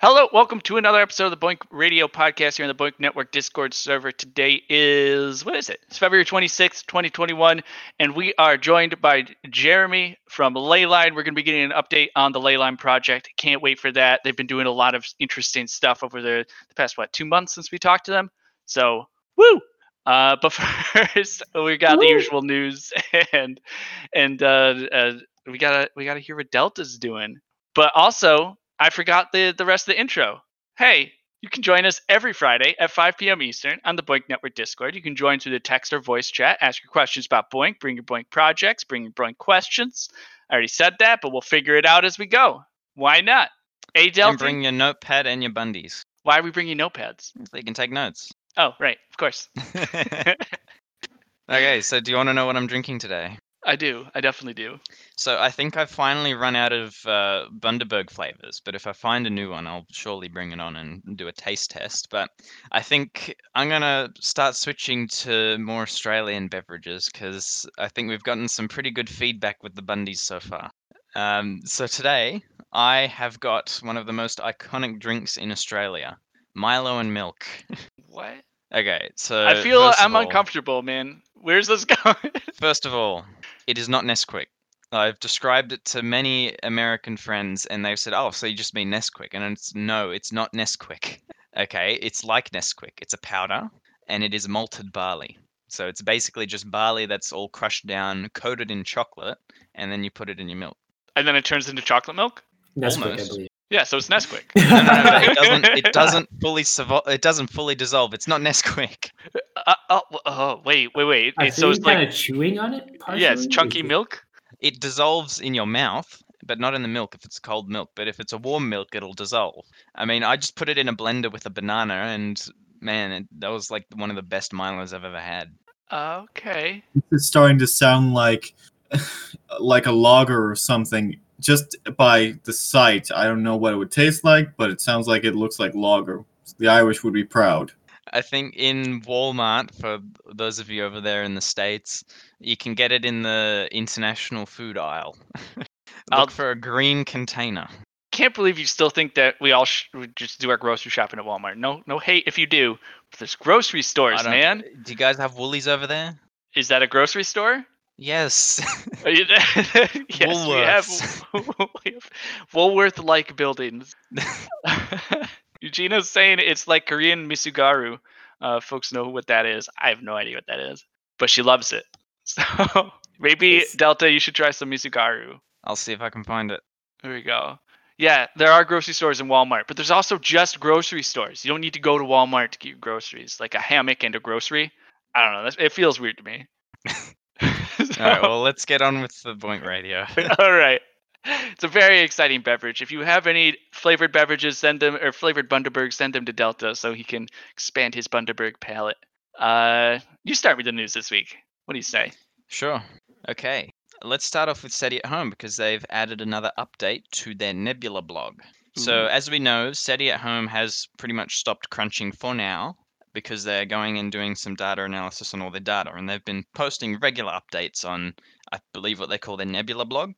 Hello, welcome to another episode of the BOINC Radio Podcast here on the BOINC Network Discord server. Today is, what is it? It's February 26th, 2021, and we are joined by Jeremy from Leyline. We're going to be getting an update on the Leyline project. Can't wait for that. They've been doing a lot of interesting stuff over the, the past, what, two months since we talked to them? So, woo! Uh, but first, we got woo! the usual news, and and uh, uh, we gotta we gotta hear what Delta's doing. But also, I forgot the, the rest of the intro. Hey, you can join us every Friday at 5 p.m. Eastern on the BOINC Network Discord. You can join through the text or voice chat, ask your questions about BOINC, bring your BOINC projects, bring your BOINC questions. I already said that, but we'll figure it out as we go. Why not? A Delta. And bring your notepad and your bundies. Why are we bringing notepads? So you can take notes. Oh, right, of course. okay, so do you want to know what I'm drinking today? I do. I definitely do. So I think I've finally run out of uh, Bundaberg flavors, but if I find a new one, I'll surely bring it on and do a taste test. But I think I'm gonna start switching to more Australian beverages because I think we've gotten some pretty good feedback with the Bundies so far. Um, so today I have got one of the most iconic drinks in Australia: Milo and milk. What? Okay, so I feel I'm all, uncomfortable, man. Where's this going? first of all, it is not Nesquik. I've described it to many American friends, and they've said, "Oh, so you just mean Nesquik?" And it's no, it's not Nesquik. Okay, it's like Nesquik. It's a powder, and it is malted barley. So it's basically just barley that's all crushed down, coated in chocolate, and then you put it in your milk. And then it turns into chocolate milk. Nesquik, Almost. I believe. Yeah, so it's Nesquik. no, no, no, it doesn't. It doesn't fully. It doesn't fully dissolve. It's not Nesquik. Uh, oh, oh, wait, wait, wait. I so it's kind like, of chewing on it. Partially? Yeah, it's chunky milk. It dissolves in your mouth, but not in the milk if it's cold milk. But if it's a warm milk, it'll dissolve. I mean, I just put it in a blender with a banana, and man, it, that was like one of the best Milos I've ever had. Okay. This is starting to sound like like a lager or something just by the sight, I don't know what it would taste like, but it sounds like it looks like lager. The Irish would be proud. I think in Walmart, for those of you over there in the States, you can get it in the international food aisle. Out for a green container. Can't believe you still think that we all sh- just do our grocery shopping at Walmart. No, no hate if you do. But there's grocery stores, man. Do you guys have Woolies over there? Is that a grocery store? Yes. yes, Woolworths. we have, Woolworth-like buildings. Eugenia's saying it's like Korean Misugaru. Uh, folks know what that is. I have no idea what that is, but she loves it. So maybe. Delta, you should try some Misugaru. I'll see if I can find it. There we go. Yeah, there are grocery stores in Walmart, but there's also just grocery stores. You don't need to go to Walmart to get groceries, like a hammock and a grocery. I don't know. It feels weird to me. All right, well, let's get on with the BOINC Radio. all right. It's a very exciting beverage. If you have any flavored beverages, send them, or flavored Bundaberg, send them to Delta so he can expand his Bundaberg palette. Uh, you start with the news this week. What do you say? Sure. Okay. Let's start off with SETI at Home because they've added another update to their Nebula blog. So, as we know, SETI at Home has pretty much stopped crunching for now because they're going and doing some data analysis on all their data, and they've been posting regular updates on, I believe, what they call their Nebula blog,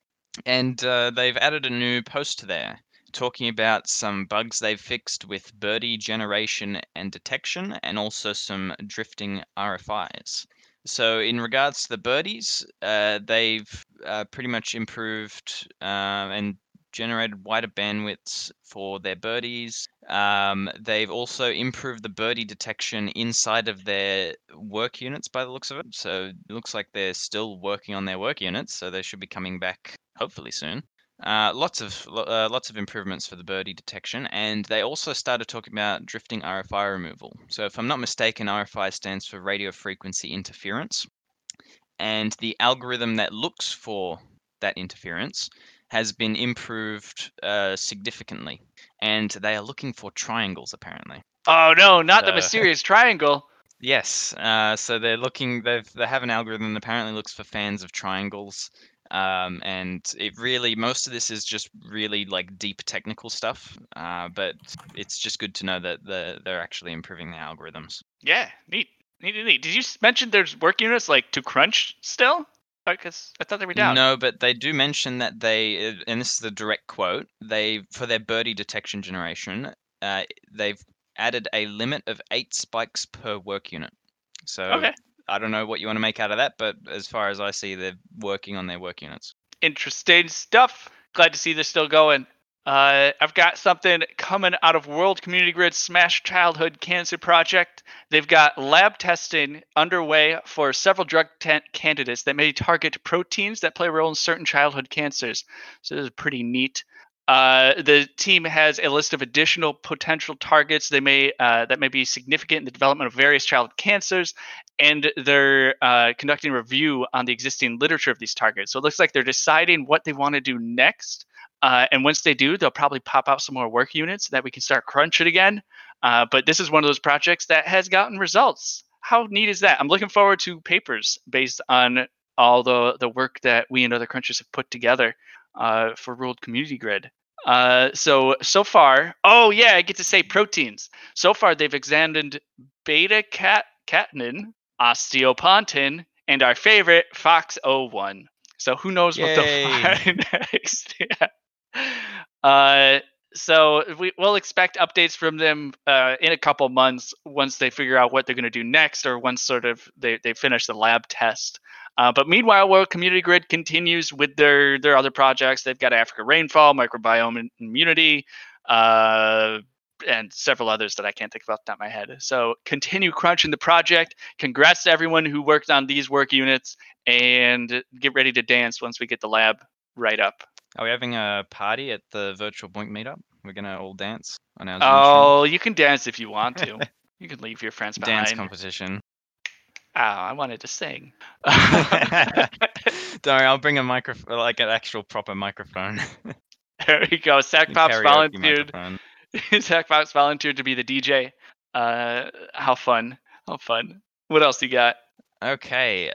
and uh, they've added a new post there talking about some bugs they've fixed with birdie generation and detection, and also some drifting RFIs. So, in regards to the birdies, uh, they've uh, pretty much improved uh, and generated wider bandwidths for their birdies. Um, they've also improved the birdie detection inside of their work units by the looks of it. So it looks like they're still working on their work units, so they should be coming back hopefully soon. Uh, lots of uh, lots of improvements for the birdie detection, and they also started talking about drifting RFI removal. So, if I'm not mistaken, RFI stands for radio frequency interference, and the algorithm that looks for that interference has been improved uh, significantly, and they are looking for triangles apparently. Oh no, not so, the mysterious triangle. Yes, uh, so they're looking. They've they have an algorithm that apparently looks for fans of triangles, um, and it really most of this is just really like deep technical stuff. Uh, but it's just good to know that the, they're actually improving the algorithms. Yeah, neat, neat, neat. Did you mention there's work units like to crunch still? Guess I thought they were down. No, but they do mention that they, and this is the direct quote, they for their birdie detection generation, uh, they've added a limit of eight spikes per work unit. So Okay. I don't know what you want to make out of that, but as far as I see, they're working on their work units. Interesting stuff. Glad to see they're still going. Uh, I've got something coming out of World Community Grid Smash Childhood Cancer Project. They've got lab testing underway for several drug ta- candidates that may target proteins that play a role in certain childhood cancers. So this is pretty neat. Uh, the team has a list of additional potential targets they may uh, that may be significant in the development of various childhood cancers, and they're uh, conducting a review on the existing literature of these targets. So it looks like they're deciding what they want to do next. Uh, and once they do, they'll probably pop out some more work units that we can start crunching again. Uh, but this is one of those projects that has gotten results. How neat is that? I'm looking forward to papers based on all the, the work that we and other crunchers have put together uh, for World Community Grid. Uh, so so far, oh yeah, I get to say proteins. So far, they've examined beta cat catenin, osteopontin, and our favorite FOXO1. So who knows what they'll Yay. find next? yeah. Uh, so we, we'll expect updates from them uh, in a couple months once they figure out what they're going to do next, or once sort of they, they finish the lab test. Uh, but meanwhile, World Community Grid continues with their their other projects. They've got Africa Rainfall, Microbiome Immunity, uh, and several others that I can't think of off the top of my head. So continue crunching the project. Congrats to everyone who worked on these work units, and get ready to dance once we get the lab right up. Are we having a party at the virtual BOINC meetup? We're gonna all dance on our Zoom Oh, you can dance if you want to. you can leave your friends stream. dance behind. competition. Oh, I wanted to sing. Don't worry, I'll bring a microphone, like an actual proper microphone. there we go. Zach Fox karaoke volunteered. microphone. Zach Fox volunteered to be the DJ. Uh, how fun! How fun! What else you got? Okay,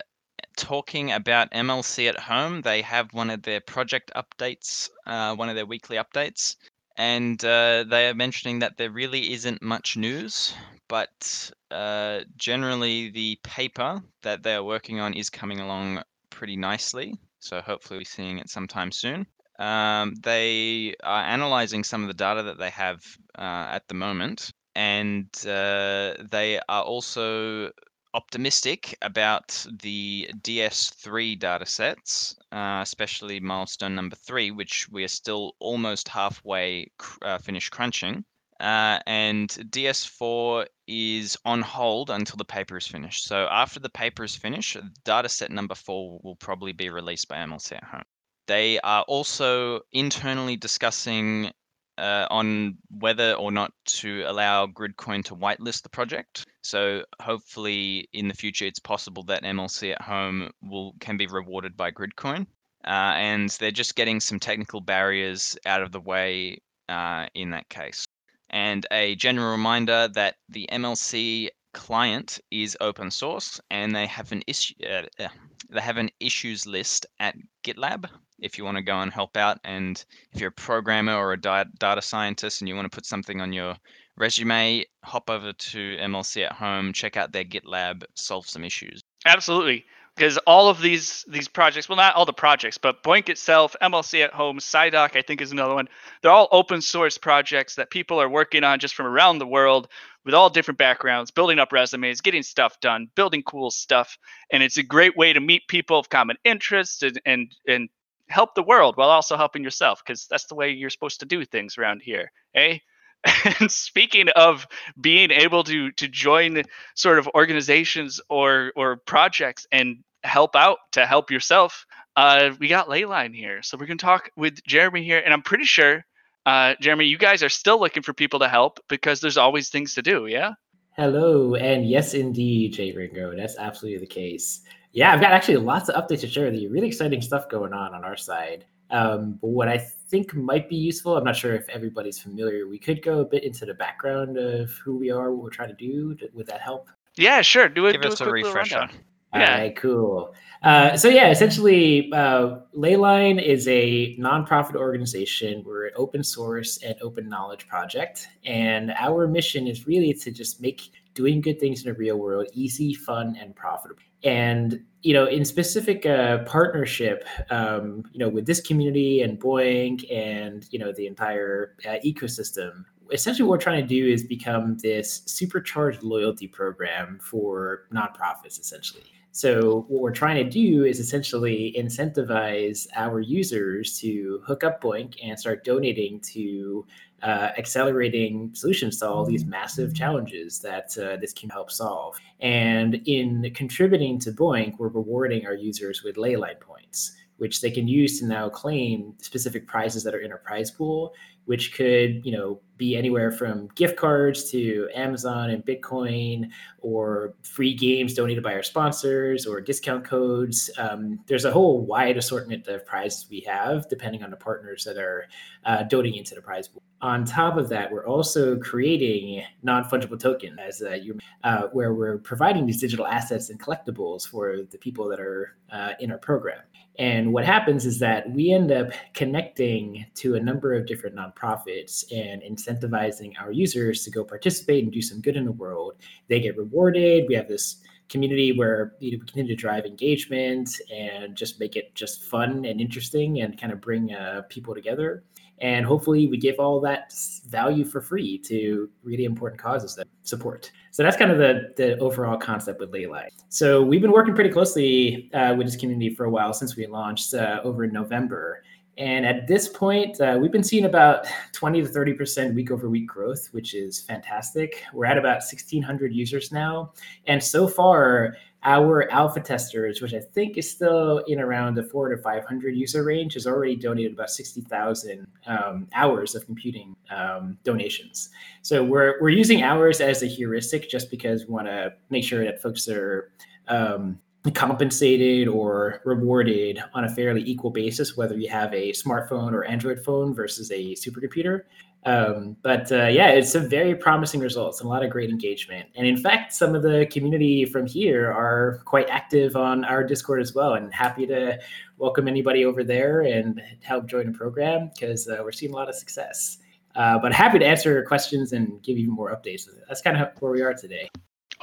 talking about MLC at home, they have one of their project updates, uh, one of their weekly updates, and uh, they are mentioning that there really isn't much news, but uh, generally the paper that they are working on is coming along pretty nicely. So hopefully we're seeing it sometime soon. Um, they are analyzing some of the data that they have uh, at the moment, and uh, they are also optimistic about the DS3 datasets, uh, especially milestone number three, which we are still almost halfway cr- uh, finished crunching. Uh, and DS4 is on hold until the paper is finished. So after the paper is finished, dataset number four will probably be released by MLC at home. They are also internally discussing uh, on whether or not to allow Gridcoin to whitelist the project. So hopefully in the future it's possible that MLC at home will can be rewarded by Gridcoin. Uh, and they're just getting some technical barriers out of the way uh, in that case. And a general reminder that the MLC client is open source and they have an issue uh, uh, they have an issues list at GitLab if you want to go and help out and if you're a programmer or a data scientist and you want to put something on your resume hop over to MLC at home check out their GitLab solve some issues Absolutely, because all of these these projects, well, not all the projects, but BOINC itself, MLC at Home, SiDock, I think is another one. They're all open source projects that people are working on just from around the world with all different backgrounds, building up resumes, getting stuff done, building cool stuff, and it's a great way to meet people of common interest and and and help the world while also helping yourself, because that's the way you're supposed to do things around here, eh? And speaking of being able to to join sort of organizations or or projects and help out to help yourself uh we got leyline here so we're going to talk with jeremy here and i'm pretty sure uh jeremy you guys are still looking for people to help because there's always things to do yeah Hello, and yes, indeed, Jay Ringo. That's absolutely the case. Yeah, I've got actually lots of updates to share with you. Really exciting stuff going on on our side. Um, but what I think might be useful, I'm not sure if everybody's familiar. We could go a bit into the background of who we are, what we're trying to do. Would that help? yeah sure do it give do us a quick little refresher rundown. All Yeah. right, cool. Uh, so yeah, essentially, uh, Leyline is a nonprofit organization. We're an open source and open knowledge project, and our mission is really to just make doing good things in the real world easy, fun, and profitable. And you know, in specific uh, partnership, um, you know, with this community and BOINC and you know the entire uh, ecosystem, essentially what we're trying to do is become this supercharged loyalty program for nonprofits essentially. So what we're trying to do is essentially incentivize our users to hook up BOINC and start donating to uh, accelerating solutions to all these massive challenges that uh, this can help solve. And in contributing to BOINC we're rewarding our users with leyline points which they can use to now claim specific prizes that are in our prize pool which could you know be anywhere from gift cards to amazon and bitcoin or free games donated by our sponsors or discount codes. Um, there's a whole wide assortment of prizes we have depending on the partners that are uh, donating into the prize pool. On top of that we're also creating non-fungible token as uh, you uh, where we're providing these digital assets and collectibles for the people that are uh, in our program and what happens is that we end up connecting to a number of different nonprofits and incentivizing our users to go participate and do some good in the world. They get rewarded. We have this community where you know, we continue to drive engagement and just make it just fun and interesting and kind of bring uh, people together. And hopefully, we give all that value for free to really important causes that support. So that's kind of the, the overall concept with Leyline. So we've been working pretty closely uh, with this community for a while since we launched uh, over in November. And at this point, uh, we've been seeing about 20 to 30% week over week growth, which is fantastic. We're at about 1,600 users now. And so far, our alpha testers, which I think is still in around the four to 500 user range, has already donated about 60,000 um, hours of computing um, donations. So we're, we're using hours as a heuristic just because we want to make sure that folks are um, compensated or rewarded on a fairly equal basis, whether you have a smartphone or Android phone versus a supercomputer. Um, but uh, yeah, it's some very promising results and a lot of great engagement. And in fact, some of the community from here are quite active on our Discord as well, and happy to welcome anybody over there and help join the program because uh, we're seeing a lot of success. Uh, but happy to answer questions and give you more updates. That's kind of where we are today.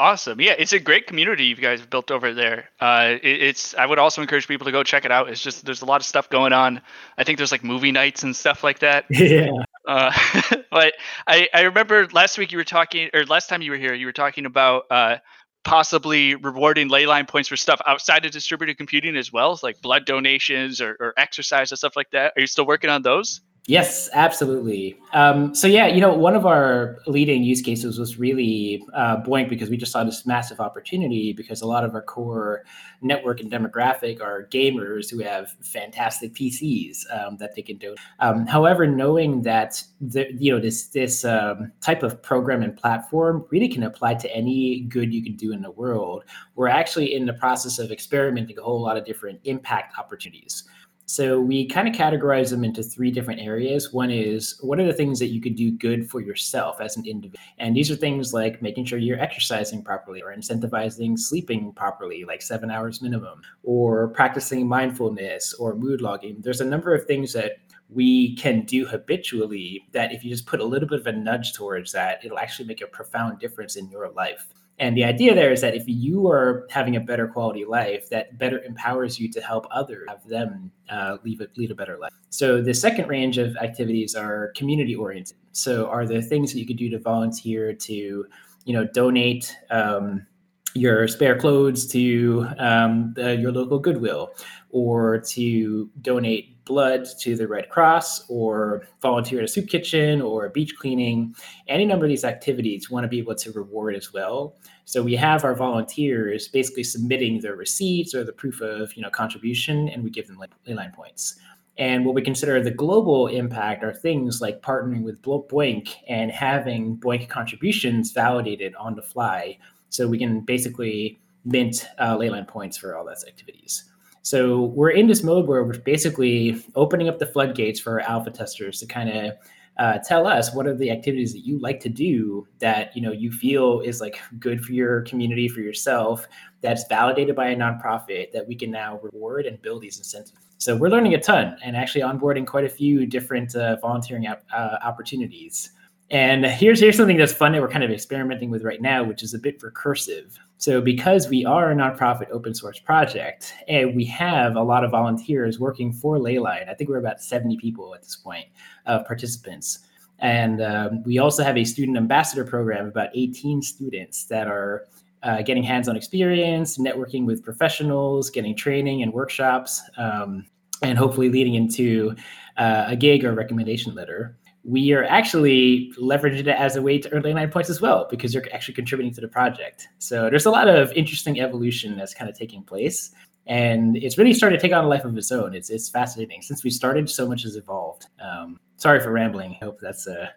Awesome. Yeah, it's a great community you guys have built over there. Uh, it, it's I would also encourage people to go check it out. It's just there's a lot of stuff going on. I think there's like movie nights and stuff like that. yeah. Uh, but I, I remember last week you were talking, or last time you were here, you were talking about uh, possibly rewarding leyline points for stuff outside of distributed computing as well, like blood donations or, or exercise and stuff like that. Are you still working on those? Yes, absolutely. Um, so yeah, you know, one of our leading use cases was really uh, because we just saw this massive opportunity because a lot of our core network and demographic are gamers who have fantastic PCs um, that they can do. Um, however, knowing that the, you know this this um, type of program and platform really can apply to any good you can do in the world, we're actually in the process of experimenting a whole lot of different impact opportunities. So we kind of categorize them into three different areas. One is what are the things that you could do good for yourself as an individual? And these are things like making sure you're exercising properly or incentivizing sleeping properly, like seven hours minimum, or practicing mindfulness or mood logging. There's a number of things that we can do habitually that if you just put a little bit of a nudge towards that, it'll actually make a profound difference in your life. And the idea there is that if you are having a better quality life, that better empowers you to help others have them uh, lead, a, lead a better life. So the second range of activities are community oriented. So are there things that you could do to volunteer to, you know, donate um, your spare clothes to um, the, your local Goodwill, or to donate blood to the Red Cross, or volunteer at a soup kitchen or beach cleaning. Any number of these activities want to be able to reward as well. So we have our volunteers basically submitting their receipts or the proof of you know contribution, and we give them line points. And what we consider the global impact are things like partnering with BOINC and having BOINC contributions validated on the fly so we can basically mint uh, points for all those activities. So we're in this mode where we're basically opening up the floodgates for our alpha testers to kind of uh, tell us what are the activities that you like to do that you know you feel is like good for your community for yourself that's validated by a nonprofit that we can now reward and build these incentives. So we're learning a ton and actually onboarding quite a few different uh, volunteering uh, opportunities and here's here's something that's fun that we're kind of experimenting with right now, which is a bit recursive. So because we are a nonprofit open source project and we have a lot of volunteers working for Leyline, I think we're about 70 people at this point of participants. And um, we also have a student ambassador program, about 18 students that are uh, getting hands-on experience, networking with professionals, getting training and workshops, um, and hopefully leading into uh, a gig or recommendation letter we are actually leveraging it as a way to earn nine points as well because you're actually contributing to the project. So there's a lot of interesting evolution that's kind of taking place, and it's really starting to take on a life of its own. It's it's fascinating. Since we started, so much has evolved. Um, sorry for rambling. I hope that's uh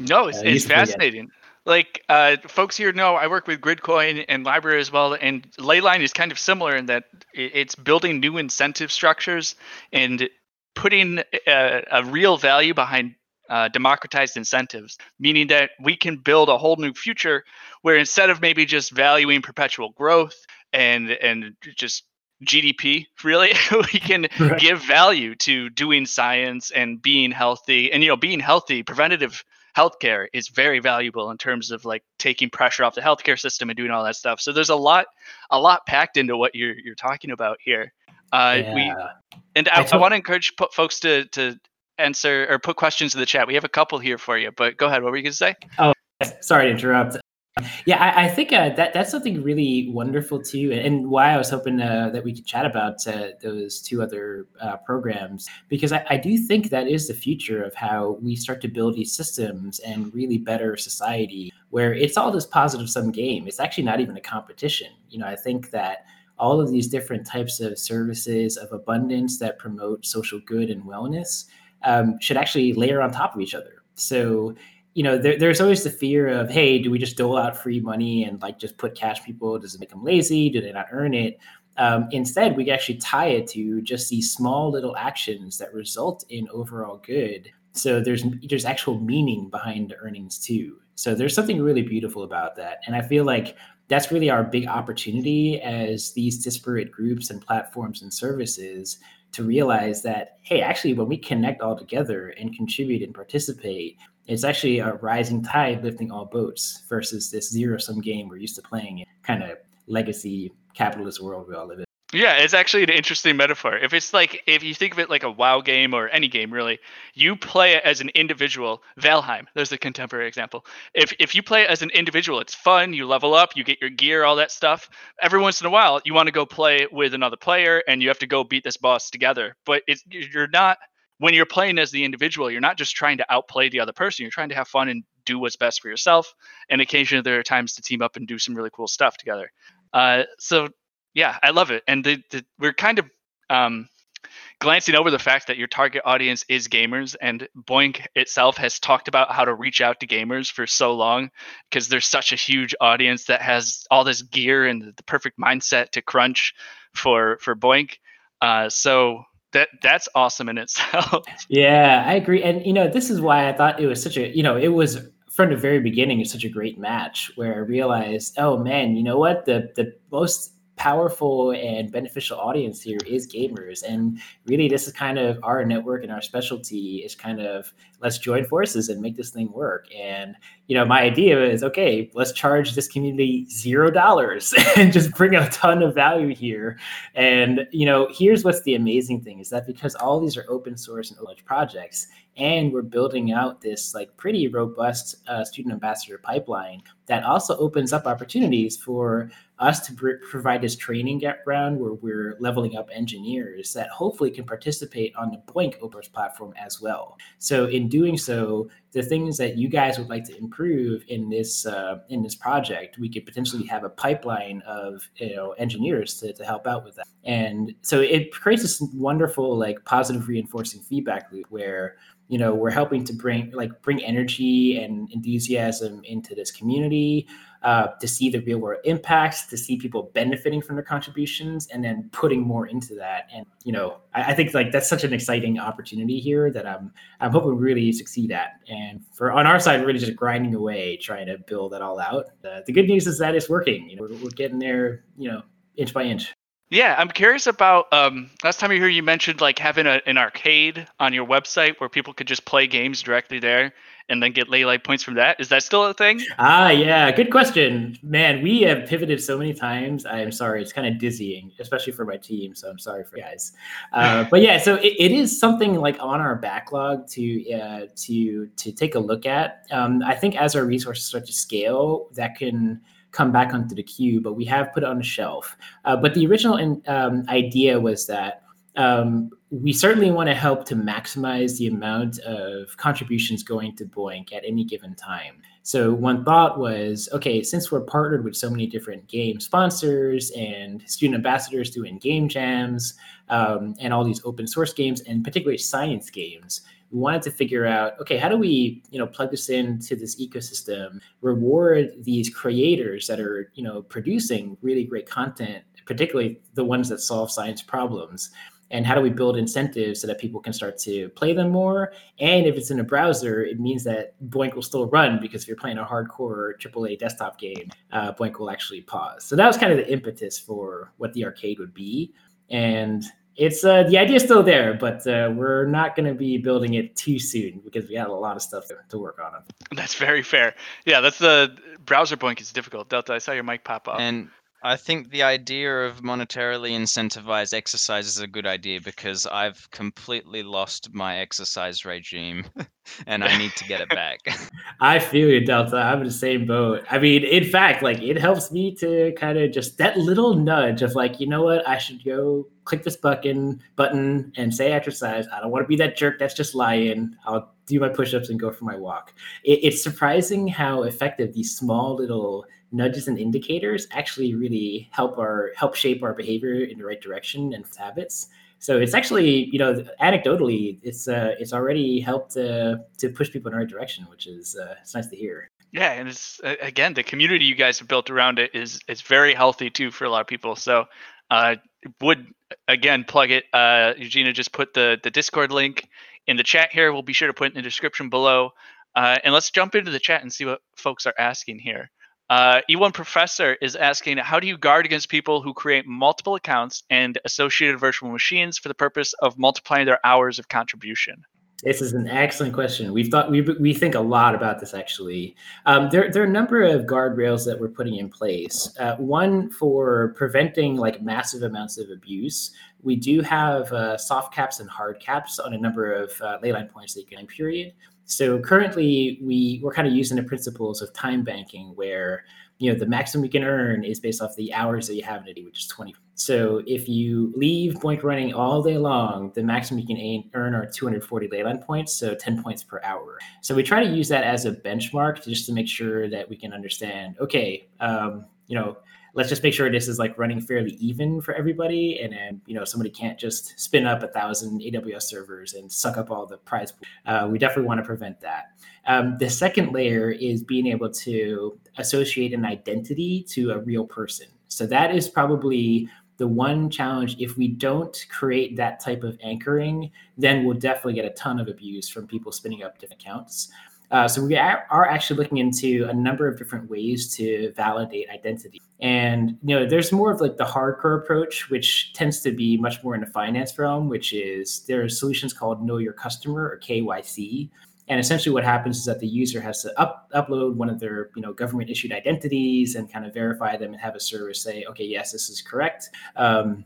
no, it's, uh, it's fascinating. Like uh, folks here know, I work with Gridcoin and LBRY as well, and Leyline is kind of similar in that it's building new incentive structures and putting a, uh, a real value behind uh, democratized incentives, meaning that we can build a whole new future where instead of maybe just valuing perpetual growth and and just GDP, really, we can right. give value to doing science and being healthy. And you know, being healthy, preventative healthcare is very valuable in terms of like taking pressure off the healthcare system and doing all that stuff. So there's a lot, a lot packed into what you're you're talking about here. Uh, yeah. We and I, I, I want to encourage folks to to answer or put questions in the chat. We have a couple here for you, but go ahead. What were you going to say? Oh, sorry to interrupt. Yeah, I, I think uh, that that's something really wonderful too, and, why I was hoping uh, that we could chat about uh, those two other uh, programs because I, I, do think that is the future of how we start to build these systems and really better society, where it's all this positive sum game. It's actually not even a competition. You know, I think that all of these different types of services of abundance that promote social good and wellness um, should actually layer on top of each other. So, you know, there, there's always the fear of, hey, do we just dole out free money and like just put cash people? Does it make them lazy? Do they not earn it? Um, instead, we actually tie it to just these small little actions that result in overall good. So there's there's actual meaning behind the earnings too. So there's something really beautiful about that, and I feel like that's really our big opportunity as these disparate groups and platforms and services to realize that hey actually when we connect all together and contribute and participate it's actually a rising tide lifting all boats versus this zero sum game we're used to playing in kind of legacy capitalist world we all live in yeah, it's actually an interesting metaphor. If it's like if you think of it like a WoW game or any game really, you play it as an individual. Valheim, there's a contemporary example. If if you play it as an individual, it's fun. You level up, you get your gear, all that stuff. Every once in a while, you want to go play with another player, and you have to go beat this boss together. But it's you're not when you're playing as the individual. You're not just trying to outplay the other person. You're trying to have fun and do what's best for yourself. And occasionally, there are times to team up and do some really cool stuff together. Uh, so yeah, I love it. And the, the, we're kind of um, glancing over the fact that your target audience is gamers, and BOINC itself has talked about how to reach out to gamers for so long because there's such a huge audience that has all this gear and the perfect mindset to crunch for for BOINC. Uh, so that that's awesome in itself. Yeah, I agree. And you know, this is why I thought it was such a you know, it was from the very beginning it's such a great match where I realized, oh man, you know what? The the most powerful and beneficial audience here is gamers. And really this is kind of our network and our specialty is kind of let's join forces and make this thing work and you know my idea is okay let's charge this community zero dollars and just bring a ton of value here and you know here's what's the amazing thing is that because all these are open source and open projects and we're building out this like pretty robust uh, student ambassador pipeline that also opens up opportunities for us to pr- provide this training ground where we're leveling up engineers that hopefully can participate on the BOINC open platform as well. So in doing so, the things that you guys would like to improve in this uh, in this project, we could potentially have a pipeline of you know engineers to, to help out with that. And so it creates this wonderful like positive reinforcing feedback loop where you know we're helping to bring like bring energy and enthusiasm into this community uh, to see the real world impacts to see people benefiting from their contributions and then putting more into that. And you know I, I, think like that's such an exciting opportunity here that i'm i'm hoping we really succeed at. And for on our side really just grinding away trying to build that all out. Uh, the good news is that it's working. You know we're, we're getting there you know inch by inch yeah, I'm curious about um, last time you hear you mentioned like having a, an arcade on your website where people could just play games directly there and then get Leyline points from that. Is that still a thing? Ah, yeah, good question. Man, we have pivoted so many times. I'm sorry, it's kind of dizzying, especially for my team. So I'm sorry for guys. Uh, but yeah, so it, it is something like on our backlog to uh, to to take a look at. Um, I think as our resources start to scale, that can come back onto the queue, but we have put it on the shelf. Uh, but the original in, um, idea was that um, we certainly want to help to maximize the amount of contributions going to BOINC at any given time. So one thought was, okay, since we're partnered with so many different game sponsors and student ambassadors doing game jams um, and all these open source games and particularly science games, we wanted to figure out okay how do we you know plug this into this ecosystem reward these creators that are you know producing really great content particularly the ones that solve science problems? And how do we build incentives so that people can start to play them more? And if it's in a browser it means that BOINC will still run because if you're playing a hardcore aaa desktop game uh, BOINC will actually pause. So that was kind of the impetus for what the arcade would be. And it's uh, the idea is still there, but uh, we're not going to be building it too soon because we have a lot of stuff to, to work on. That's very fair. Yeah, that's the browser BOINC is difficult. Delta, I saw your mic pop up. And I think the idea of monetarily incentivized exercise is a good idea because I've completely lost my exercise regime and I need to get it back. I feel you, Delta. I'm in the same boat. I mean, in fact, like it helps me to kind of just that little nudge of like, you know what, I should go click this button button and say exercise. I don't want to be that jerk that's just lying. I'll do my push-ups and go for my walk. It, it's surprising how effective these small little nudges and indicators actually really help our help shape our behavior in the right direction and habits. So it's actually, you know, anecdotally, it's uh, it's already helped uh, to push people in the right direction, which is uh, it's nice to hear. Yeah, and it's again the community you guys have built around it is is very healthy too for a lot of people. So uh, would again plug it. Uh, Eugenia just put the the Discord link in the chat here. We'll be sure to put in the description below. Uh, and let's jump into the chat and see what folks are asking here. Uh, E1 Professor is asking, how do you guard against people who create multiple accounts and associated virtual machines for the purpose of multiplying their hours of contribution? This is an excellent question. We've thought we we think a lot about this actually. Um, there there are a number of guardrails that we're putting in place. Uh, one for preventing like massive amounts of abuse. We do have uh, soft caps and hard caps on a number of uh, leyline points that you can period. So currently, we we're kind of using the principles of time banking, where you know the maximum you can earn is based off the hours that you have in a day, which is 20. So if you leave BOINC running all day long, the maximum you can earn are 240 leyline points, so 10 points per hour. So we try to use that as a benchmark just to make sure that we can understand. Okay, um, you know let's just make sure this is like running fairly even for everybody and then you know somebody can't just spin up a thousand aws servers and suck up all the prize uh, we definitely want to prevent that. Um, the second layer is being able to associate an identity to a real person. So that is probably the one challenge. If we don't create that type of anchoring then we'll definitely get a ton of abuse from people spinning up different accounts uh, so we are actually looking into a number of different ways to validate identity. And you know, there's more of like the hardcore approach, which tends to be much more in the finance realm, which is there are solutions called Know Your Customer or KYC. And essentially, what happens is that the user has to up, upload one of their, you know, government issued identities and kind of verify them and have a service say, okay, yes, this is correct. Um,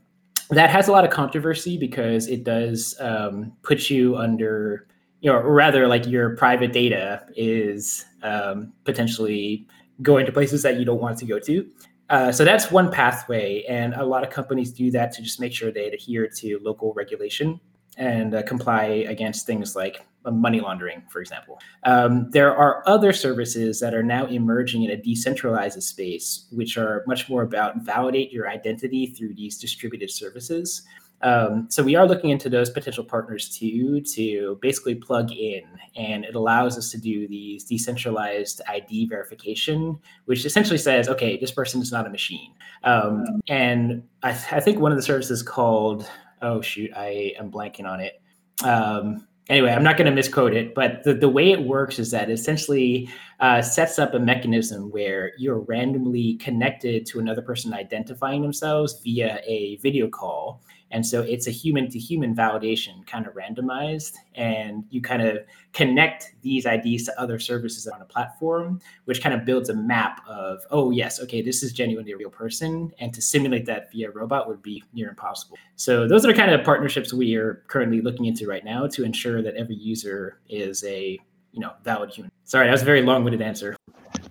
that has a lot of controversy because it does um, put you under you know, or rather like your private data is um, potentially going to places that you don't want to go to. Uh, so that's one pathway, and a lot of companies do that to just make sure they adhere to local regulation and uh, comply against things like uh, money laundering, for example. Um, there are other services that are now emerging in a decentralized space, which are much more about validate your identity through these distributed services. Um, so we are looking into those potential partners too to basically plug in, and it allows us to do these decentralized ID verification, which essentially says, okay, this person is not a machine. Um, and I, th- I think one of the services called, oh shoot, I am blanking on it. Um, anyway, I'm not going to misquote it, but the, the way it works is that it essentially uh, sets up a mechanism where you're randomly connected to another person identifying themselves via a video call. And so it's a human to human validation, kind of randomized. And you kind of connect these IDs to other services on a platform, which kind of builds a map of, oh, yes, okay, this is genuinely a real person. And to simulate that via robot would be near impossible. So those are kind of partnerships we are currently looking into right now to ensure that every user is a you know valid human. Sorry, that was a very long-winded answer.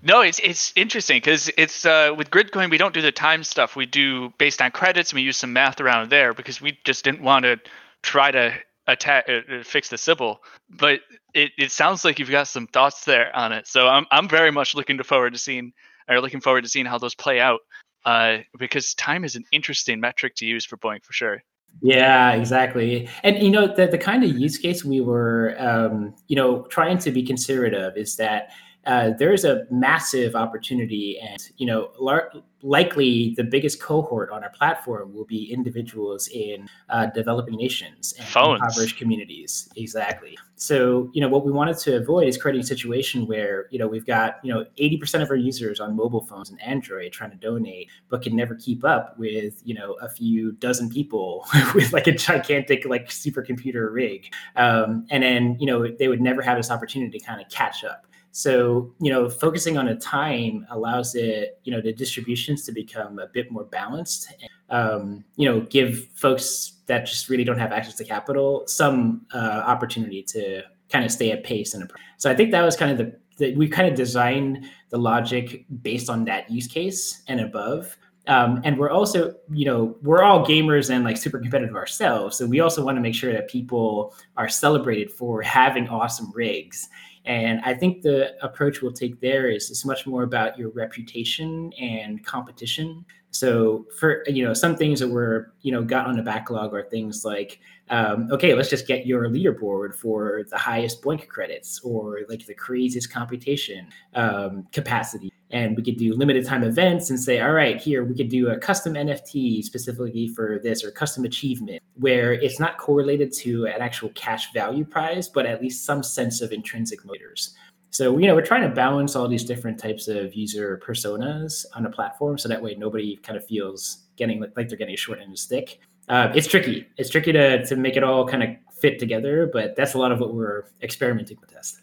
No, it's it's interesting because it's uh, with Gridcoin we don't do the time stuff. We do based on credits and we use some math around there because we just didn't want to try to attack uh, fix the Sybil. But it, it sounds like you've got some thoughts there on it. So I'm I'm very much looking to forward to seeing or looking forward to seeing how those play out. Uh, because time is an interesting metric to use for BOINC for sure. Yeah, exactly. And you know, the the kind of use case we were, um, you know, trying to be considerate of is that uh, there is a massive opportunity, and you know, lar- likely the biggest cohort on our platform will be individuals in uh, developing nations and Phones. impoverished communities. Exactly. So, you know, what we wanted to avoid is creating a situation where you know we've got you know eighty percent of our users on mobile phones and Android trying to donate, but can never keep up with you know a few dozen people with like a gigantic like supercomputer rig, um, and then you know they would never have this opportunity to kind of catch up. So, you know, focusing on a time allows it, you know, the distributions to become a bit more balanced. Um, you know, give folks that just really don't have access to capital some uh, opportunity to kind of stay at pace. And so, I think that was kind of the, the we kind of designed the logic based on that use case and above. Um, and we're also, you know, we're all gamers and like super competitive ourselves. So we also want to make sure that people are celebrated for having awesome rigs. And I think the approach we'll take there is it's much more about your reputation and competition. So for you know some things that were you know got on the backlog are things like um, okay let's just get your leaderboard for the highest BOINC credits or like the craziest computation um, capacity and we could do limited time events and say all right here we could do a custom nft specifically for this or custom achievement where it's not correlated to an actual cash value prize but at least some sense of intrinsic motivators so you know we're trying to balance all these different types of user personas on a platform so that way nobody kind of feels getting like they're getting a short end of the stick. Uh, it's tricky. It's tricky to, to make it all kind of fit together but that's a lot of what we're experimenting with test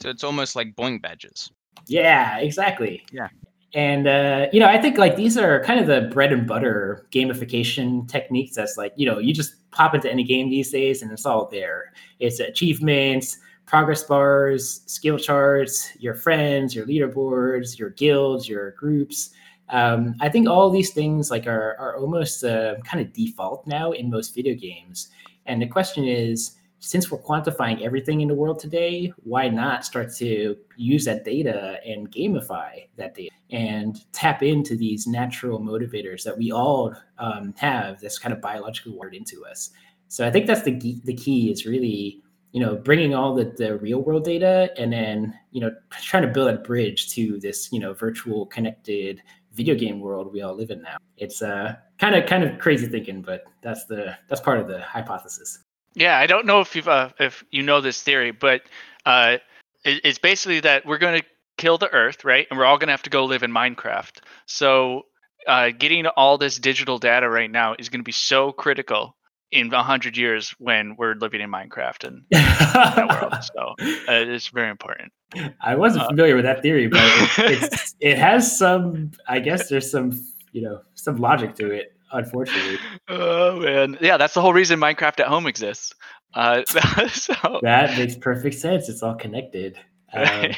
So it's almost like BOINC badges. Yeah, exactly. Yeah. And uh, you know, I think like these are kind of the bread and butter gamification techniques. That's like you know, you just pop into any game these days, and it's all there. It's achievements, progress bars, skill charts, your friends, your leaderboards, your guilds, your groups. Um, I think all these things like are are almost uh, kind of default now in most video games. And the question is, since we're quantifying everything in the world today, why not start to use that data and gamify that data and tap into these natural motivators that we all um, have that's kind of biologically wired into us? So I think that's the the key is really you know bringing all the, the real world data and then you know trying to build a bridge to this you know virtual connected video game world we all live in now. It's uh kind of kind of crazy thinking, but that's the that's part of the hypothesis. Yeah, I don't know if you've uh, if you know this theory, but uh, it, it's basically that we're going to kill the Earth, right? And we're all going to have to go live in Minecraft. So uh, getting all this digital data right now is going to be so critical in a hundred years when we're living in Minecraft and that world. So uh, it's very important. I wasn't Uh, familiar with that theory, but it, it's, it has some. I guess there's some, you know, some logic to it. Unfortunately, Oh man, yeah, that's the whole reason Minecraft at home exists. Uh, so that makes perfect sense. It's all connected. Um, right.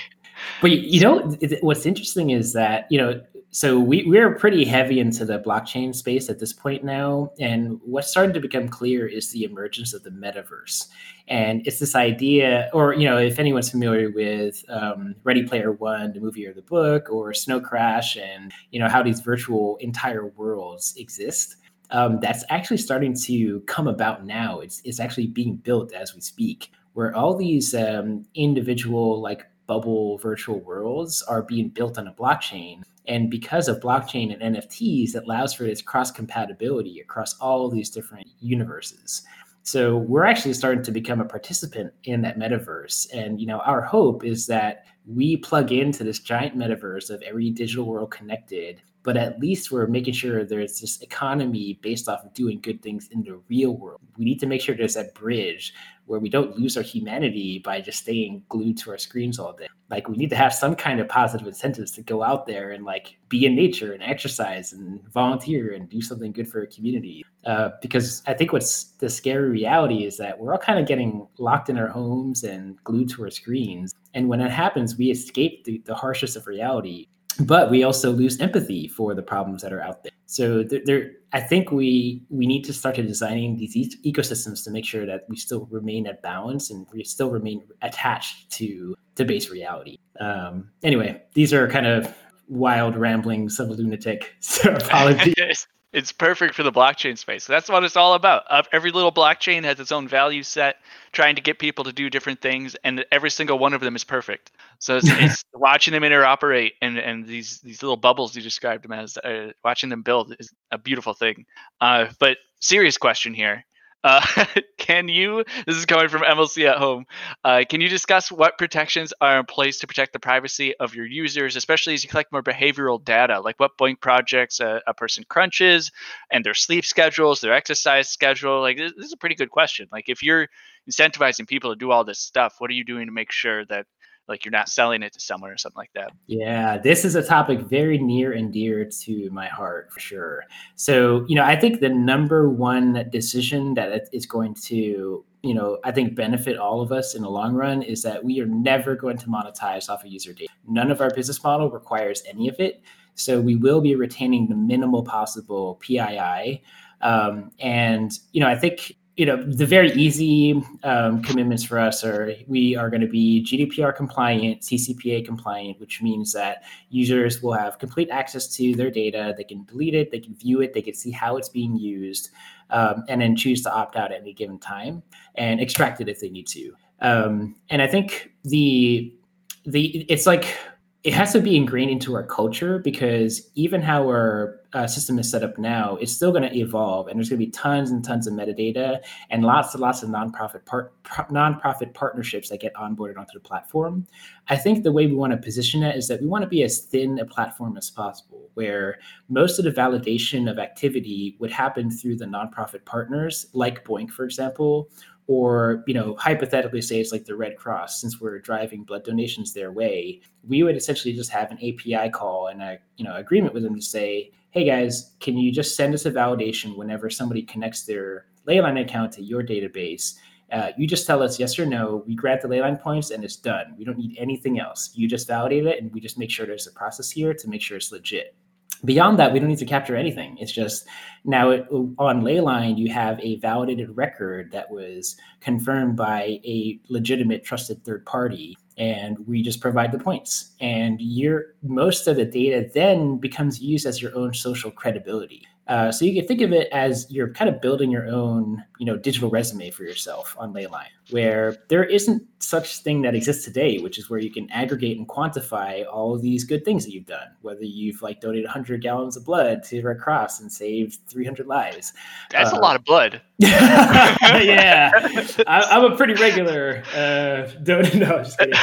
but you- you know, what's interesting is that you know, so we we're pretty heavy into the blockchain space at this point now, and what's starting to become clear is the emergence of the metaverse, and it's this idea, or you know, if anyone's familiar with um, Ready Player One, the movie or the book, or Snow Crash, and you know how these virtual entire worlds exist. um, that's actually starting to come about now. It's it's actually being built as we speak, where all these um, individual like bubble virtual worlds are being built on a blockchain. And because of blockchain and NFTs, it allows for this cross compatibility across all these different universes. So we're actually starting to become a participant in that metaverse. And you know, our hope is that we plug into this giant metaverse of every digital world connected but at least we're making sure there's this economy based off of doing good things in the real world. We need to make sure there's that bridge where we don't lose our humanity by just staying glued to our screens all day. Like we need to have some kind of positive incentives to go out there and like be in nature and exercise and volunteer and do something good for a community. Uh, because I think what's the scary reality is that we're all kind of getting locked in our homes and glued to our screens. And when that happens, we escape the, the harshest of reality but we also lose empathy for the problems that are out there. So there, there, I think we we need to start to designing these e- ecosystems to make sure that we still remain at balance and we still remain attached to to base reality. Um, anyway, these are kind of wild ramblings of a lunatic. So apologies. it's perfect for the blockchain space. That's what it's all about. Uh, every little blockchain has its own value set, trying to get people to do different things, and every single one of them is perfect. So it's, it's watching them interoperate and, and these these little bubbles you described them as, uh, watching them build is a beautiful thing. Uh, but serious question here: uh, can you, this is coming from MLC at home, uh, can you discuss what protections are in place to protect the privacy of your users, especially as you collect more behavioral data, like what BOINC projects a, a person crunches and their sleep schedules, their exercise schedule? Like, this, this is a pretty good question. Like, if you're incentivizing people to do all this stuff, what are you doing to make sure that like you're not selling it to someone or something like that. Yeah, this is a topic very near and dear to my heart for sure. So, you know, I think the number one decision that is going to, you know, I think benefit all of us in the long run is that we are never going to monetize off of user data. None of our business model requires any of it. So we will be retaining the minimal possible PII. Um, and, you know, I think you know the very easy um, commitments for us are we are going to be gdpr compliant ccpa compliant which means that users will have complete access to their data. They can delete it they can view it they can see how it's being used um, and then choose to opt out at any given time and extract it if they need to. Um, and i think the the it's like it has to be ingrained into our culture because even how our uh, system is set up now, it's still going to evolve, and there's going to be tons and tons of metadata and lots and lots of nonprofit part nonprofit partnerships that get onboarded onto the platform. I think the way we want to position it is that we want to be as thin a platform as possible, where most of the validation of activity would happen through the nonprofit partners, like BOINC, for example, or you know hypothetically say it's like the red cross since we're driving blood donations their way we would essentially just have an api call and a you know agreement with them to say hey guys can you just send us a validation whenever somebody connects their leyline account to your database? Uh, you just tell us yes or no we grant the leyline points and it's done. We don't need anything else. You just validate it and we just make sure there's a process here to make sure it's legit Beyond that, we don't need to capture anything. It's just now it, on Leyline, you have a validated record that was confirmed by a legitimate, trusted third party, and we just provide the points. And your most of the data then becomes used as your own social credibility. Uh, so you can think of it as you're kind of building your own, you know, digital resume for yourself on Leyline, where there isn't such thing that exists today, which is where you can aggregate and quantify all of these good things that you've done, whether you've like donated 100 gallons of blood to Red Cross and saved 300 lives. That's uh, a lot of blood. yeah, I, am a pretty regular uh, donor. No, I'm just kidding.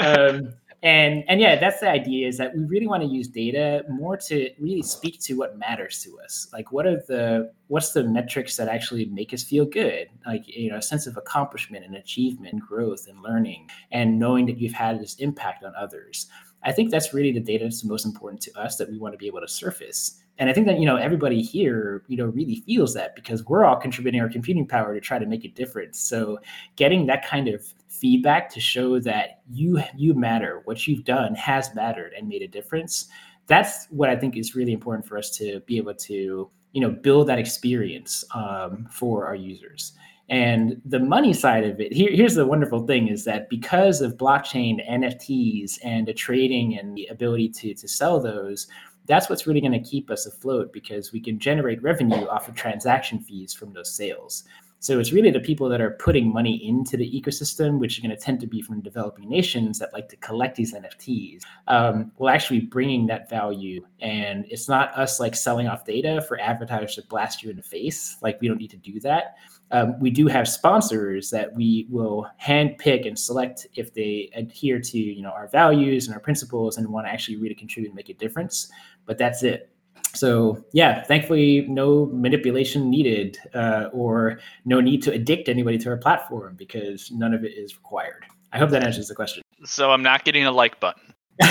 Um, and and yeah that's the idea is that we really want to use data more to really speak to what matters to us. Like what are the what's the metrics that actually make us feel good? Like you know a sense of accomplishment and achievement and growth and learning and knowing that you've had this impact on others. I think that's really the data that's most important to us that we want to be able to surface and i think that you know everybody here you know really feels that because we're all contributing our computing power to try to make a difference. So getting that kind of feedback to show that you you matter what you've done has mattered and made a difference that's what i think is really important for us to be able to you know build that experience um, for our users. And the money side of it here, here's the wonderful thing is that because of blockchain nfts and the trading and the ability to to sell those that's what's really going to keep us afloat because we can generate revenue off of transaction fees from those sales. So it's really the people that are putting money into the ecosystem, which are going to tend to be from developing nations that like to collect these NFTs, um, will actually be bringing that value. And it's not us like selling off data for advertisers to blast you in the face. Like we don't need to do that. Um, we do have sponsors that we will hand pick and select if they adhere to you know our values and our principles and want to actually really contribute and make a difference. But that's it so yeah, thankfully, no manipulation needed uh, or no need to addict anybody to our platform because none of it is required. I hope that answers the question. So I'm not getting a like button. uh,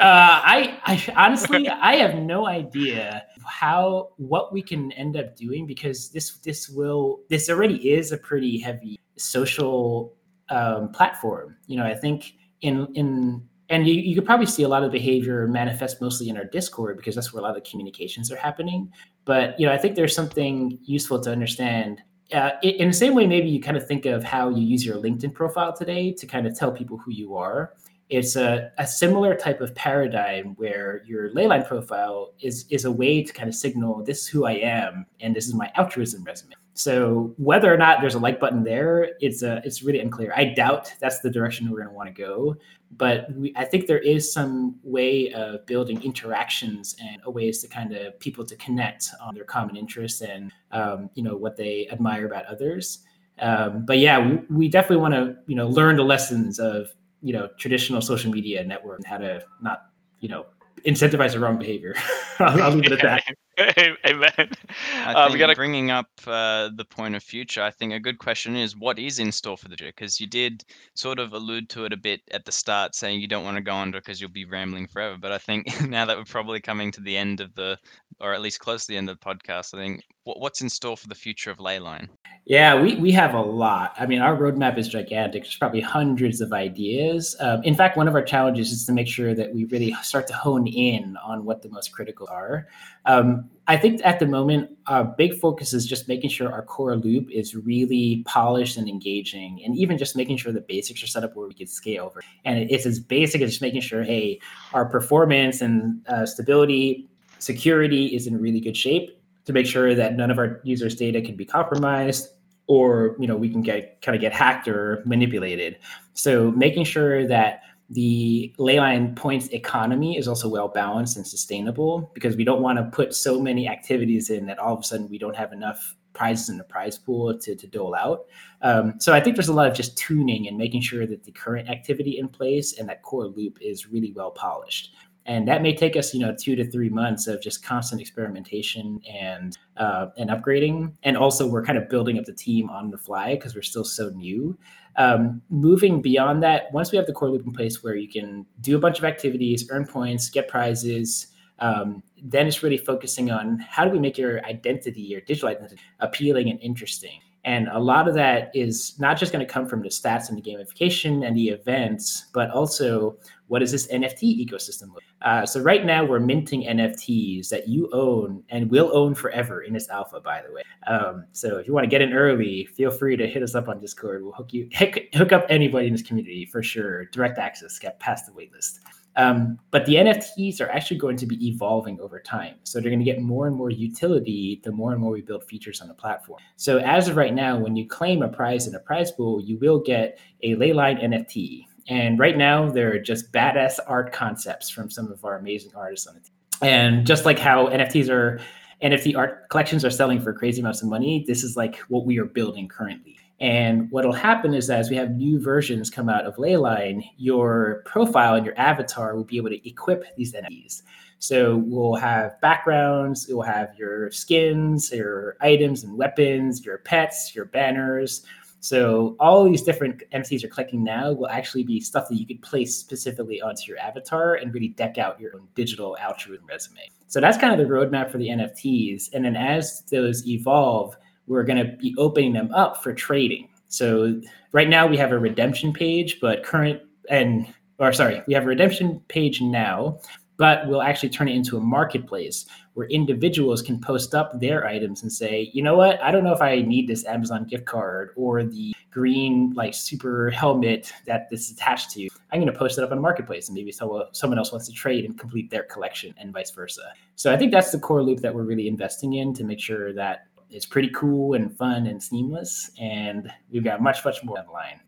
I, I honestly, I have no idea how what we can end up doing because this this will this already is a pretty heavy social um, platform. You know, I think in in and you, you could probably see a lot of behavior manifest mostly in our discord because that's where a lot of the communications are happening. But you know i think there's something useful to understand uh, in the same way maybe you kind of think of how you use your linkedin profile today to kind of tell people who you are. It's a, a similar type of paradigm where your leyline profile is is a way to kind of signal this is who i am and this is my altruism resume so whether or not there's a like button there, it's a it's really unclear. I doubt that's the direction we're going to want to go but we, I think there is some way of building interactions and ways to kind of people to connect on their common interests and um, you know what they admire about others. Um, but yeah, we, we definitely want to you know learn the lessons of you know traditional social media network and how to not you know incentivize the wrong behavior. I'll, I'll leave it at that. Amen. I uh, think we gotta... bringing up uh, the point of future, I think a good question is what is in store for the future? Because you did sort of allude to it a bit at the start, saying you don't want to go under because you'll be rambling forever. But I think now that we're probably coming to the end of the, or at least close to the end of the podcast, I think what, what's in store for the future of Leyline? Yeah, we, we have a lot. I mean, our roadmap is gigantic. There's probably hundreds of ideas. Um, in fact, one of our challenges is to make sure that we really start to hone in on what the most critical are. Um, I think at the moment, our big focus is just making sure our core loop is really polished and engaging, and even just making sure the basics are set up where we can scale over. And it's as basic as just making sure, hey, our performance and uh, stability, security is in really good shape to make sure that none of our users' data can be compromised or you know we can get kind of get hacked or manipulated. So making sure that the Leyline points economy is also well balanced and sustainable because we don't want to put so many activities in that all of a sudden we don't have enough prizes in the prize pool to, to dole out. Um, so I think there's a lot of just tuning and making sure that the current activity in place and that core loop is really well polished and that may take us you know two to three months of just constant experimentation and uh, and upgrading. And also we're kind of building up the team on the fly because we're still so new. Um, moving beyond that once we have the core loop in place where you can do a bunch of activities earn points get prizes um, then it's really focusing on how do we make your identity your digital identity appealing and interesting and a lot of that is not just going to come from the stats and the gamification and the events, but also what is this NFT ecosystem? Uh, so right now we're minting NFTs that you own and will own forever in this alpha, by the way. Um, so if you want to get in early, feel free to hit us up on Discord. We'll hook you hook, hook up anybody in this community for sure. Direct access, get past the waitlist. Um, but the NFTs are actually going to be evolving over time. So they're going to get more and more utility the more and more we build features on the platform. So as of right now, when you claim a prize in a prize pool, you will get a Leyline NFT. And right now, they're just badass art concepts from some of our amazing artists on the team. And just like how NFTs are, NFT art collections are selling for crazy amounts of money, this is like what we are building currently. And what'll happen is that as we have new versions come out of Leyline, your profile and your avatar will be able to equip these NFTs. So we'll have backgrounds, it will have your skins, your items and weapons, your pets, your banners. So all these different NFTs you're collecting now will actually be stuff that you could place specifically onto your avatar and really deck out your own digital altruism resume. So that's kind of the roadmap for the NFTs. And then as those evolve, we're going to be opening them up for trading. So right now we have a redemption page, but current and or sorry, we have a redemption page now, but we'll actually turn it into a marketplace where individuals can post up their items and say, you know what, I don't know if I need this Amazon gift card or the green like super helmet that this is attached to. I'm going to post it up on a marketplace, and maybe someone else wants to trade and complete their collection, and vice versa. So I think that's the core loop that we're really investing in to make sure that it's pretty cool and fun and seamless, and we've got much much more online.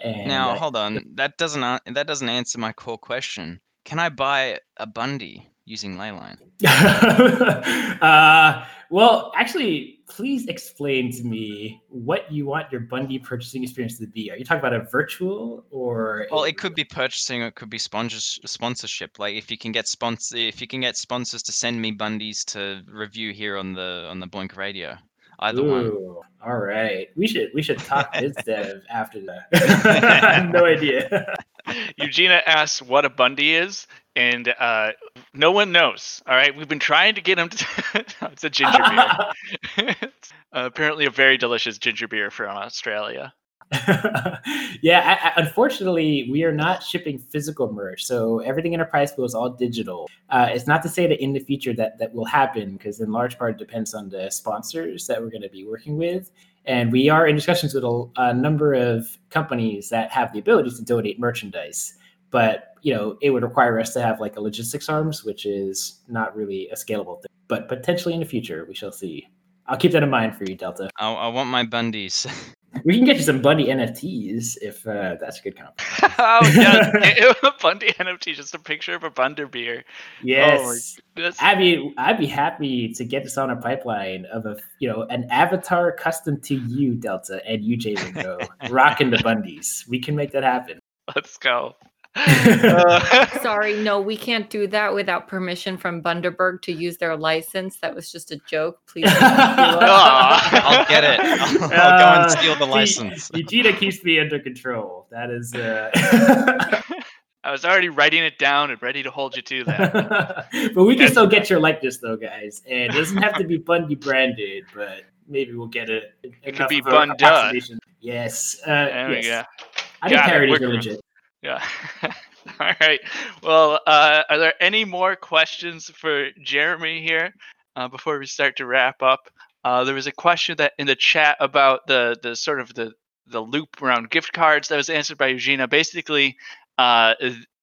And now I- hold on, that doesn't that doesn't answer my core question. Can I buy a Bundy using Leyline? uh, well, actually, please explain to me what you want your Bundy purchasing experience to be. Are you talking about a virtual or? Well, a- it could be purchasing, or it could be sponsors sponsorship. Like if you can get sponsor, if you can get sponsors to send me Bundies to review here on the on the BOINC Radio, either one. Ooh, All right, we should we should talk biz dev after that. I have no idea. Eugenia asks what a Bundy is, and uh, no one knows. All right, we've been trying to get him to. it's a ginger beer. Uh, apparently, a very delicious ginger beer from Australia. yeah, I, I, unfortunately, we are not shipping physical merch, so everything in our price pool is all digital. Uh, it's not to say that in the future that that will happen, because in large part it depends on the sponsors that we're going to be working with, and we are in discussions with a, a number of companies that have the ability to donate merchandise. But you know, it would require us to have like a logistics arms, which is not really a scalable thing. But potentially in the future, we shall see. I'll keep that in mind for you, Delta. I, I want my Bundies. We can get you some Bundy NFTs if uh, that's a good comp. oh yeah, Bundy NFT, just a picture of a Bunder beer. Yes, That's, I mean, I'd be happy to get this on a pipeline of a you know an avatar custom to you, Delta, and you, Jay Ringo, rocking the Bundies. We can make that happen. let's go. Uh, Sorry, no, we can't do that without permission from Bundaberg to use their license. That was just a joke. Please. don't do. I'll get it. I'll, I'll go and steal the Uh, license. Eugenia keeps me under control. That is. Uh... I was already writing it down and ready to hold you to that. but we can still get your likeness though, guys. And it doesn't have to be Bundy branded, but maybe we'll get it. It could be Bunda. Yes. Uh, There we yes. go. I think Got it. parodies We're legit. Yeah. All right. Well, uh, are there any more questions for Jeremy here uh, before we start to wrap up? Uh, there was a question that in the chat about the the sort of the the loop around gift cards that was answered by Eugenia. Basically, uh,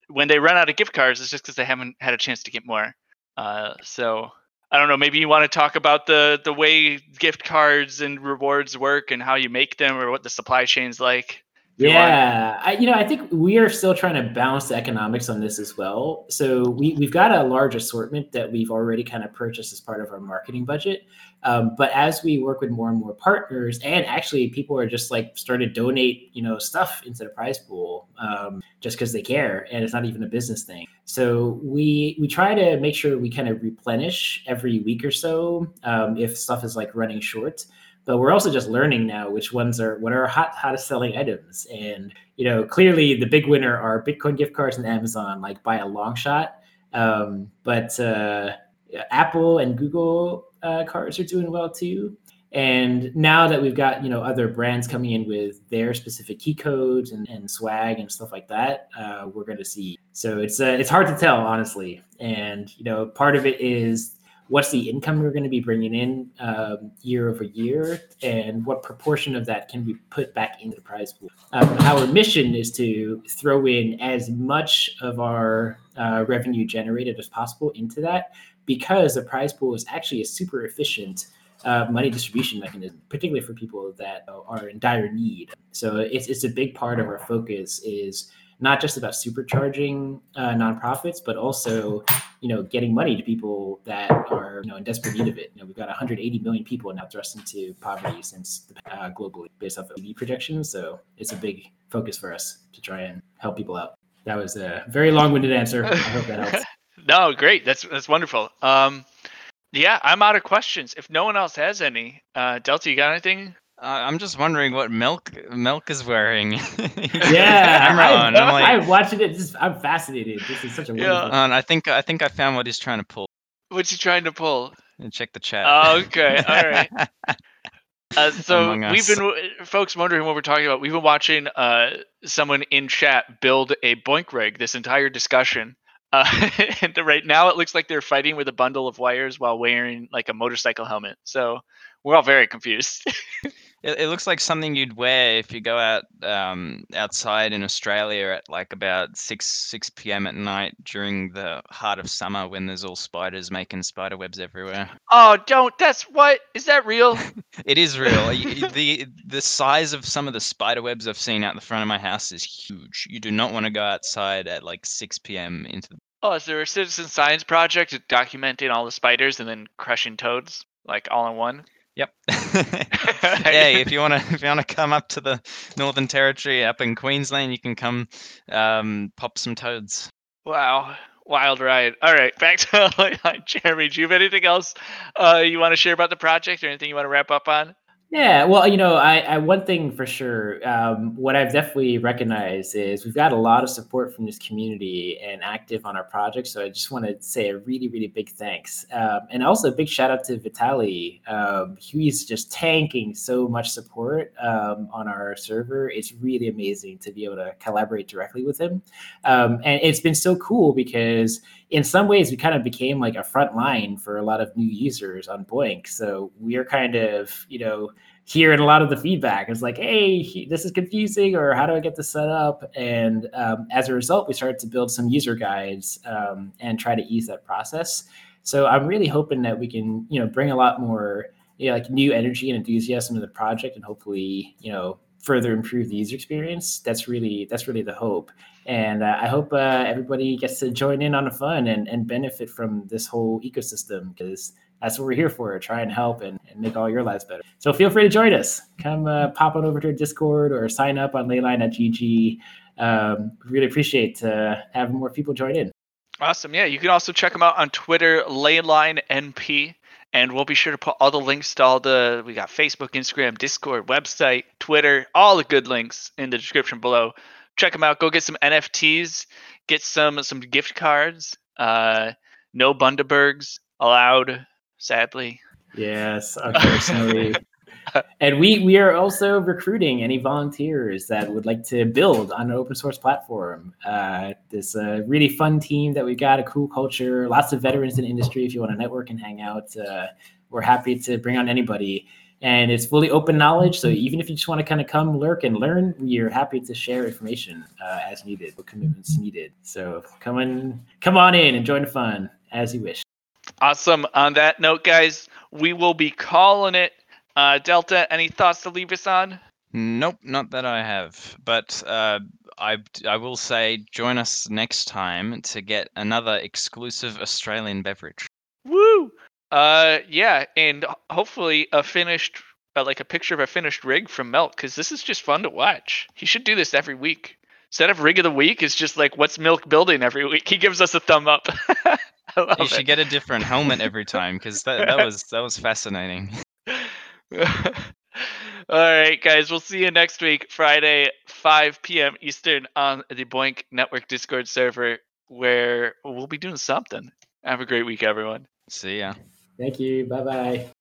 when they run out of gift cards, it's just because they haven't had a chance to get more. Uh, so I don't know. Maybe you want to talk about the the way gift cards and rewards work and how you make them, or what the supply chain's like. Yeah, I, you know, I think we are still trying to balance the economics on this as well. So we we've got a large assortment that we've already kind of purchased as part of our marketing budget. Um, but as we work with more and more partners, and actually people are just like starting to donate, you know, stuff into the prize pool um, just because they care, and it's not even a business thing. So we we try to make sure we kind of replenish every week or so um, if stuff is like running short but we're also just learning now which ones are what are hot hottest selling items. And you know clearly the big winner are bitcoin gift cards and amazon like by a long shot. Um, but uh, apple and google uh, cards are doing well too. And now that we've got you know other brands coming in with their specific key codes and, and swag and stuff like that uh, we're going to see. So it's uh, it's hard to tell honestly. And you know part of it is what's the income we're going to be bringing in um, year over year, and what proportion of that can we put back into the prize pool. Um, our mission is to throw in as much of our uh, revenue generated as possible into that, because the prize pool is actually a super efficient. Uh, money distribution mechanism, particularly for people that are in dire need. So it's, it's a big part of our focus is not just about supercharging uh, nonprofits, but also, you know, getting money to people that are, you know, in desperate need of it. You know, we've got 180 million people now thrust into poverty since uh, globally, based off of EV projections. So it's a big focus for us to try and help people out. That was a very long-winded answer. I hope that helps. no, great. That's that's wonderful. Um, yeah, I'm out of questions. If no one else has any, uh, Delta, you got anything? Uh, I'm just wondering what milk milk is wearing. Yeah, camera I, on. I'm like, I'm watching it. Just, I'm fascinated. This is such a Yeah. wonderful. and I think I think I found what he's trying to pull. What's he trying to pull? And check the chat. Oh, okay, all right. Uh, so Among we've Us. been, folks, wondering what we're talking about. We've been watching uh, someone in chat build a BOINC rig. This entire discussion, uh, and right now it looks like they're fighting with a bundle of wires while wearing like a motorcycle helmet. So we're all very confused. It, it looks like something you'd wear if you go out um, outside in Australia at like about six six p.m. at night during the heart of summer when there's all spiders making spider webs everywhere. Oh, don't. That's what is that real? It is real. The The size of some of the spider webs I've seen out the front of my house is huge. You do not want to go outside at like six p.m. into the Oh, is there a citizen science project documenting all the spiders and then crushing toads like all in one? Yep. hey, if you want to, if you want to come up to the Northern Territory, up in Queensland, you can come um, pop some toads. Wow. Wild ride. All right, back to Jeremy. Do you have anything else uh, you want to share about the project or anything you want to wrap up on? Yeah, well, you know, I, I one thing for sure, um, what I've definitely recognized is we've got a lot of support from this community and active on our project. So I just want to say a really, really big thanks, um, and also a big shout out to Vitali. Um, he's just tanking so much support um, on our server. It's really amazing to be able to collaborate directly with him, um, and it's been so cool because in some ways we kind of became like a front line for a lot of new users on BOINC. So we're kind of, you know, hearing a lot of the feedback. It's like, hey, this is confusing, or how do I get this set up? And um, as a result, we started to build some user guides um, and try to ease that process. So I'm really hoping that we can, you know, bring a lot more, like new energy and enthusiasm to the project, and hopefully, you know, further improve the user experience. That's really that's really the hope and uh, I hope uh, everybody gets to join in on the fun and, and benefit from this whole ecosystem because that's what we're here for try and help and, and make all your lives better. So feel free to join us. Come uh, pop on over to our Discord or sign up on leyline.gg. Um, really appreciate uh, having more people join in. Awesome. Yeah, you can also check them out on Twitter, Leyline NP, and we'll be sure to put all the links to all the we got Facebook, Instagram, Discord, website, Twitter, all the good links in the description below. Check them out. Go get some NFTs, get some some gift cards. Uh, no Bundabergs allowed, sadly. Yes, unfortunately. and we we are also recruiting any volunteers that would like to build on an open source platform. Uh, this uh, really fun team that we've got, a cool culture, lots of veterans in industry. If you want to network and hang out, uh, we're happy to bring on anybody. And it's fully open knowledge. So even if you just want to kind of come lurk and learn, we are happy to share information uh, as needed, what commitments needed. So come on, come on in and join the fun as you wish. Awesome. On that note, guys, we will be calling it. Uh, Delta, any thoughts to leave us on? Nope, not that I have. But uh, I I will say, join us next time to get another exclusive Australian beverage. Woo! Uh, yeah, and hopefully a finished, uh, like a picture of a finished rig from Milk, because this is just fun to watch. He should do this every week. Instead of rig of the week, it's just like what's Milk building every week. He gives us a thumb up. I love You should it. get a different helmet every time because that, that was that was fascinating. All right, guys. We'll see you next week, Friday, 5 p.m. Eastern, on the BOINC Network Discord server, where we'll be doing something. Have a great week, everyone. See ya. Thank you. Bye bye.